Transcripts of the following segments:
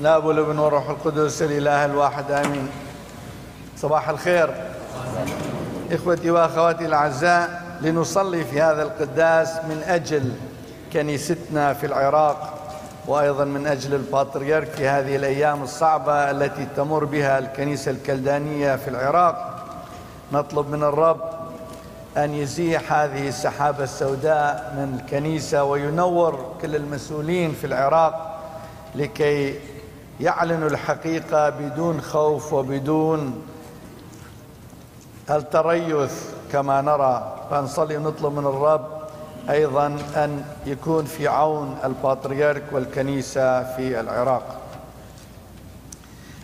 لا والابن والروح القدس الإله الواحد آمين. صباح الخير. إخوتي وأخواتي الأعزاء لنصلي في هذا القداس من أجل كنيستنا في العراق وأيضا من أجل البطريرك في هذه الأيام الصعبة التي تمر بها الكنيسة الكلدانية في العراق. نطلب من الرب أن يزيح هذه السحابة السوداء من الكنيسة وينور كل المسؤولين في العراق لكي يعلنوا الحقيقة بدون خوف وبدون التريث كما نرى فنصلي ونطلب من الرب أيضا أن يكون في عون البطريرك والكنيسة في العراق.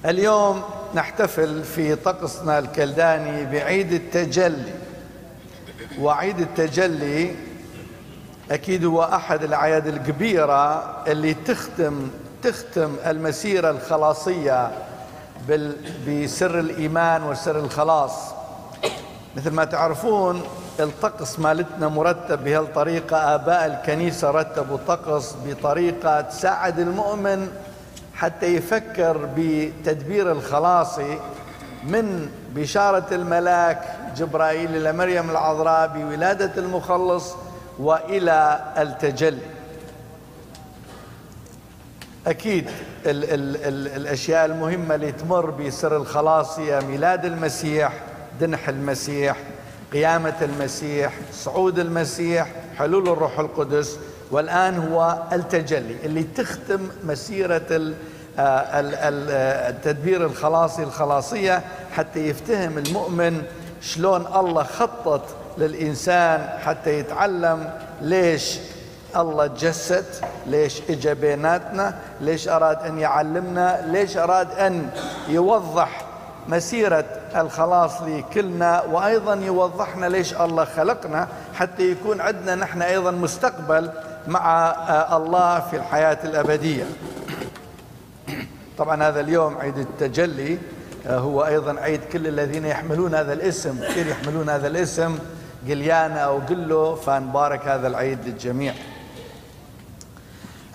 اليوم نحتفل في طقسنا الكلداني بعيد التجلي. وعيد التجلي أكيد هو أحد الأعياد الكبيرة اللي تختم تختم المسيرة الخلاصية بسر الإيمان وسر الخلاص. مثل ما تعرفون الطقس مالتنا مرتب بهالطريقة آباء الكنيسة رتبوا طقس بطريقة تساعد المؤمن حتى يفكر بتدبير الخلاصي من بشارة الملاك جبرائيل إلى مريم العذراء بولادة المخلص وإلى التجلي أكيد ال ال ال الأشياء المهمة اللي تمر بسر الخلاص هي ميلاد المسيح دنح المسيح قيامة المسيح صعود المسيح حلول الروح القدس والآن هو التجلي اللي تختم مسيرة التدبير الخلاصي الخلاصية حتى يفتهم المؤمن شلون الله خطط للإنسان حتى يتعلم ليش الله تجسد ليش اجى بيناتنا ليش أراد أن يعلمنا ليش أراد أن يوضح مسيرة الخلاص لكلنا وأيضا يوضحنا ليش الله خلقنا حتى يكون عندنا نحن أيضا مستقبل مع الله في الحياة الأبدية. طبعا هذا اليوم عيد التجلي هو أيضا عيد كل الذين يحملون هذا الاسم كثير يحملون هذا الاسم قليانا أو قلو فنبارك هذا العيد للجميع.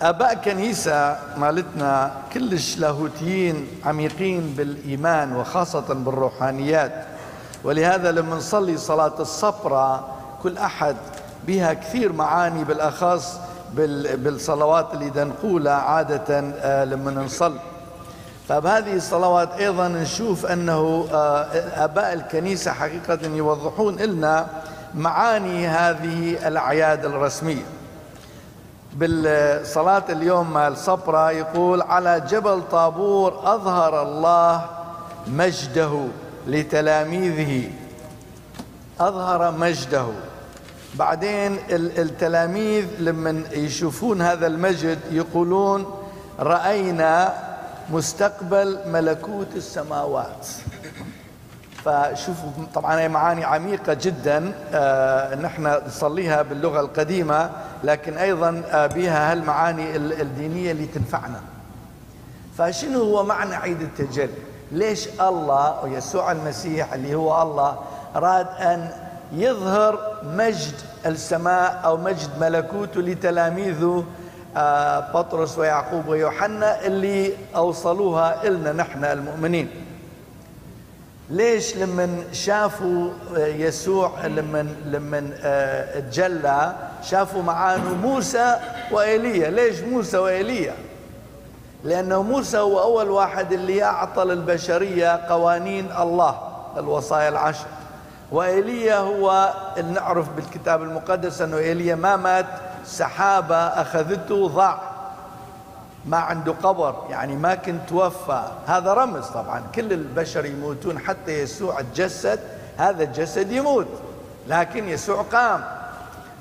آباء كنيسة مالتنا كلش لاهوتيين عميقين بالإيمان وخاصة بالروحانيات. ولهذا لما نصلي صلاة الصبره كل أحد بها كثير معاني بالأخص بالصلوات اللي نقولها عادة لما نصلي. فبهذه الصلوات أيضا نشوف أنه آباء الكنيسة حقيقة يوضحون لنا معاني هذه الأعياد الرسمية. بالصلاة اليوم مال صبرة يقول على جبل طابور أظهر الله مجده لتلاميذه. أظهر مجده. بعدين التلاميذ لما يشوفون هذا المجد يقولون رأينا مستقبل ملكوت السماوات. فشوفوا طبعا هي معاني عميقة جدا آه نحن نصليها باللغة القديمة لكن أيضا آه بها هالمعاني الدينية اللي تنفعنا. فشنو هو معنى عيد التجلي؟ ليش الله ويسوع المسيح اللي هو الله راد أن يظهر مجد السماء أو مجد ملكوته لتلاميذه آه بطرس ويعقوب ويوحنا اللي أوصلوها إلنا نحن المؤمنين. ليش لما شافوا يسوع لما لما تجلى شافوا معانه موسى وإيليا ليش موسى وإيليا لأنه موسى هو أول واحد اللي أعطى للبشرية قوانين الله الوصايا العشر. وإيليا هو نعرف بالكتاب المقدس أنه إيليا ما مات سحابة أخذته ضاع ما عنده قبر يعني ما كنت توفى. هذا رمز طبعا. كل البشر يموتون حتى يسوع تجسد هذا الجسد يموت لكن يسوع قام.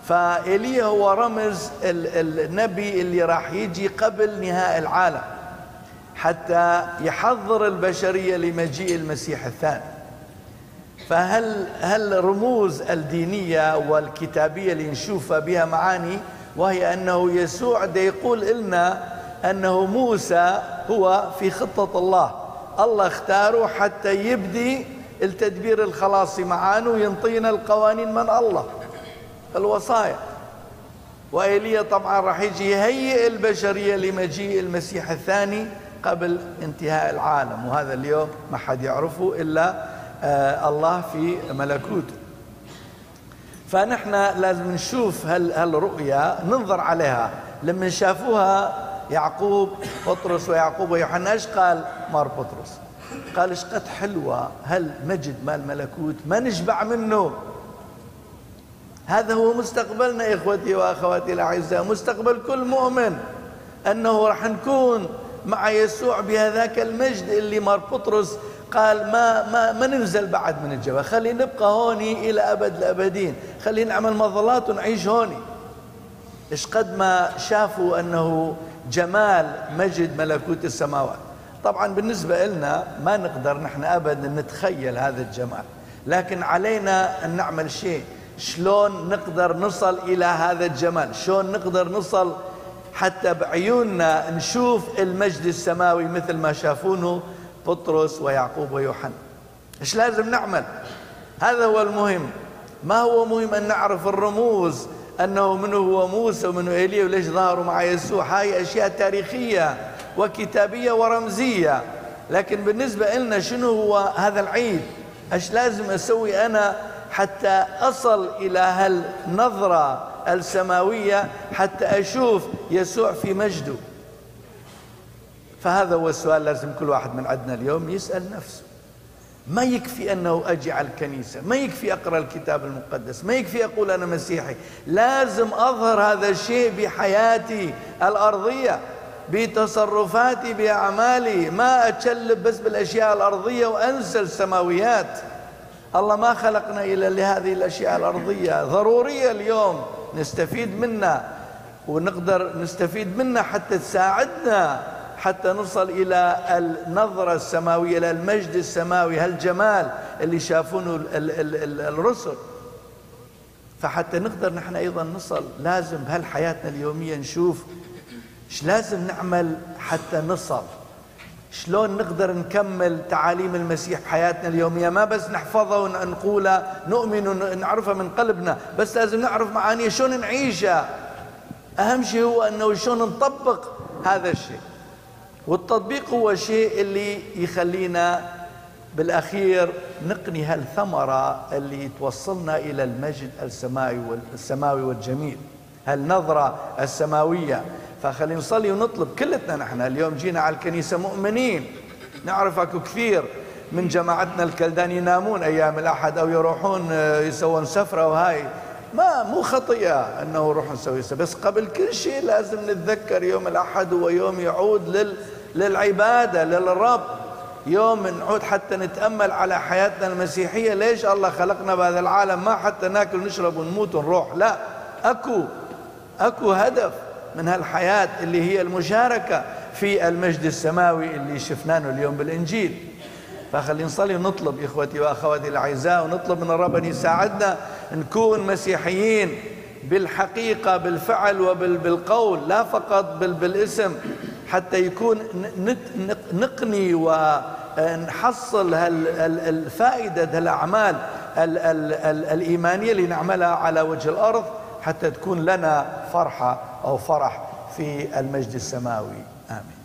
فإيليا هو رمز النبي اللي راح يجي قبل نهاء العالم حتى يحضر البشرية لمجيء المسيح الثاني. فهل هل الرموز الدينية والكتابية اللي نشوفها بها معاني وهي أنه يسوع ده يقول لنا أنه موسى هو في خطة الله. الله اختاره حتى يبدي التدبير الخلاصي معانا وينطينا القوانين من الله. الوصايا. وإيليا طبعا راح يجي يهيئ البشرية لمجيء المسيح الثاني قبل انتهاء العالم. وهذا اليوم ما حد يعرفه إلا آه، الله في ملكوته. فنحن لازم نشوف هال هالرؤيا ننظر عليها. لما شافوها يعقوب بطرس ويعقوب ويوحنا. إيش قال مار بطرس؟ قال إيش قد حلوة هالمجد مال ملكوت؟ ما نشبع منه. هذا هو مستقبلنا إخوتي وأخواتي الأعزاء مستقبل كل مؤمن. أنه راح نكون مع يسوع بهذاك المجد اللي مار بطرس قال ما ما ما ننزل بعد من الجبل. خلي نبقى هوني إلى أبد الأبدين. خلي نعمل مظلات ونعيش هوني. إيش قد ما شافوا أنه جمال مجد ملكوت السماوات. طبعا بالنسبة لنا ما نقدر نحن ابدا نتخيل هذا الجمال لكن علينا أن نعمل شيء. شلون نقدر نصل إلى هذا الجمال؟ شلون نقدر نصل حتى بعيوننا نشوف المجد السماوي مثل ما شافونه بطرس ويعقوب ويوحنا؟ إيش لازم نعمل؟ هذا هو المهم. ما هو مهم أن نعرف الرموز أنه منه هو موسى ومنه ايليا وليش ظهروا مع يسوع. هاي أشياء تاريخية وكتابية ورمزية. لكن بالنسبة لنا شنو هو هذا العيد؟ إيش لازم أسوي أنا حتى أصل إلى هالنظرة السماوية حتى أشوف يسوع في مجده؟ فهذا هو السؤال لازم كل واحد من عندنا اليوم يسأل نفسه. ما يكفي أنه أجي على الكنيسة؟ ما يكفي أقرأ الكتاب المقدس؟ ما يكفي أقول أنا مسيحي؟ لازم أظهر هذا الشيء بحياتي الأرضية بتصرفاتي بأعمالي. ما أتشلب بس بالأشياء الأرضية وأنسى السماويات. الله ما خلقنا إلا لهذه الأشياء الأرضية. ضرورية اليوم نستفيد منها ونقدر نستفيد منها حتى تساعدنا. حتى نصل إلى النظرة السماوية إلى المجد السماوي. هالجمال اللي شافونه الرسل؟ فحتى نقدر نحن أيضا نصل لازم بهالحياتنا اليومية نشوف إيش لازم نعمل حتى نصل. شلون نقدر نكمل تعاليم المسيح بحياتنا اليومية؟ ما بس نحفظها ونقولها نؤمن ونعرفها من قلبنا بس لازم نعرف معانيها شلون نعيشها أهم شيء هو أنه شلون نطبق هذا الشيء. والتطبيق هو الشيء اللي يخلينا بالأخير نقني هالثمرة اللي توصلنا إلى المجد السماوي والسماوي والجميل. هالنظرة السماوية. فخلينا نصلي ونطلب كلتنا نحن. اليوم جينا على الكنيسة مؤمنين. نعرف أكو كثير من جماعتنا الكلدان ينامون أيام الأحد أو يروحون آه، يسوون سفرة وهاي. ما مو خطيئة أنه نروح نسوي بس قبل كل شيء لازم نتذكر يوم الأحد هو يوم يعود لل للعبادة للرب. يوم نعود حتى نتأمل على حياتنا المسيحية. ليش الله خلقنا بهذا العالم؟ ما حتى نأكل ونشرب ونموت ونروح. لا أكو أكو هدف من هالحياة اللي هي المشاركة في المجد السماوي اللي شفناه اليوم بالإنجيل. فخلينا نصلي ونطلب إخوتي وأخواتي الأعزاء ونطلب من الرب أن يساعدنا نكون مسيحيين بالحقيقة بالفعل وبالقول لا فقط بالاسم. حتى يكون نقني ونحصل الفائدة الأعمال الإيمانية اللي نعملها على وجه الأرض حتى تكون لنا فرحة أو فرح في المجد السماوي. آمين.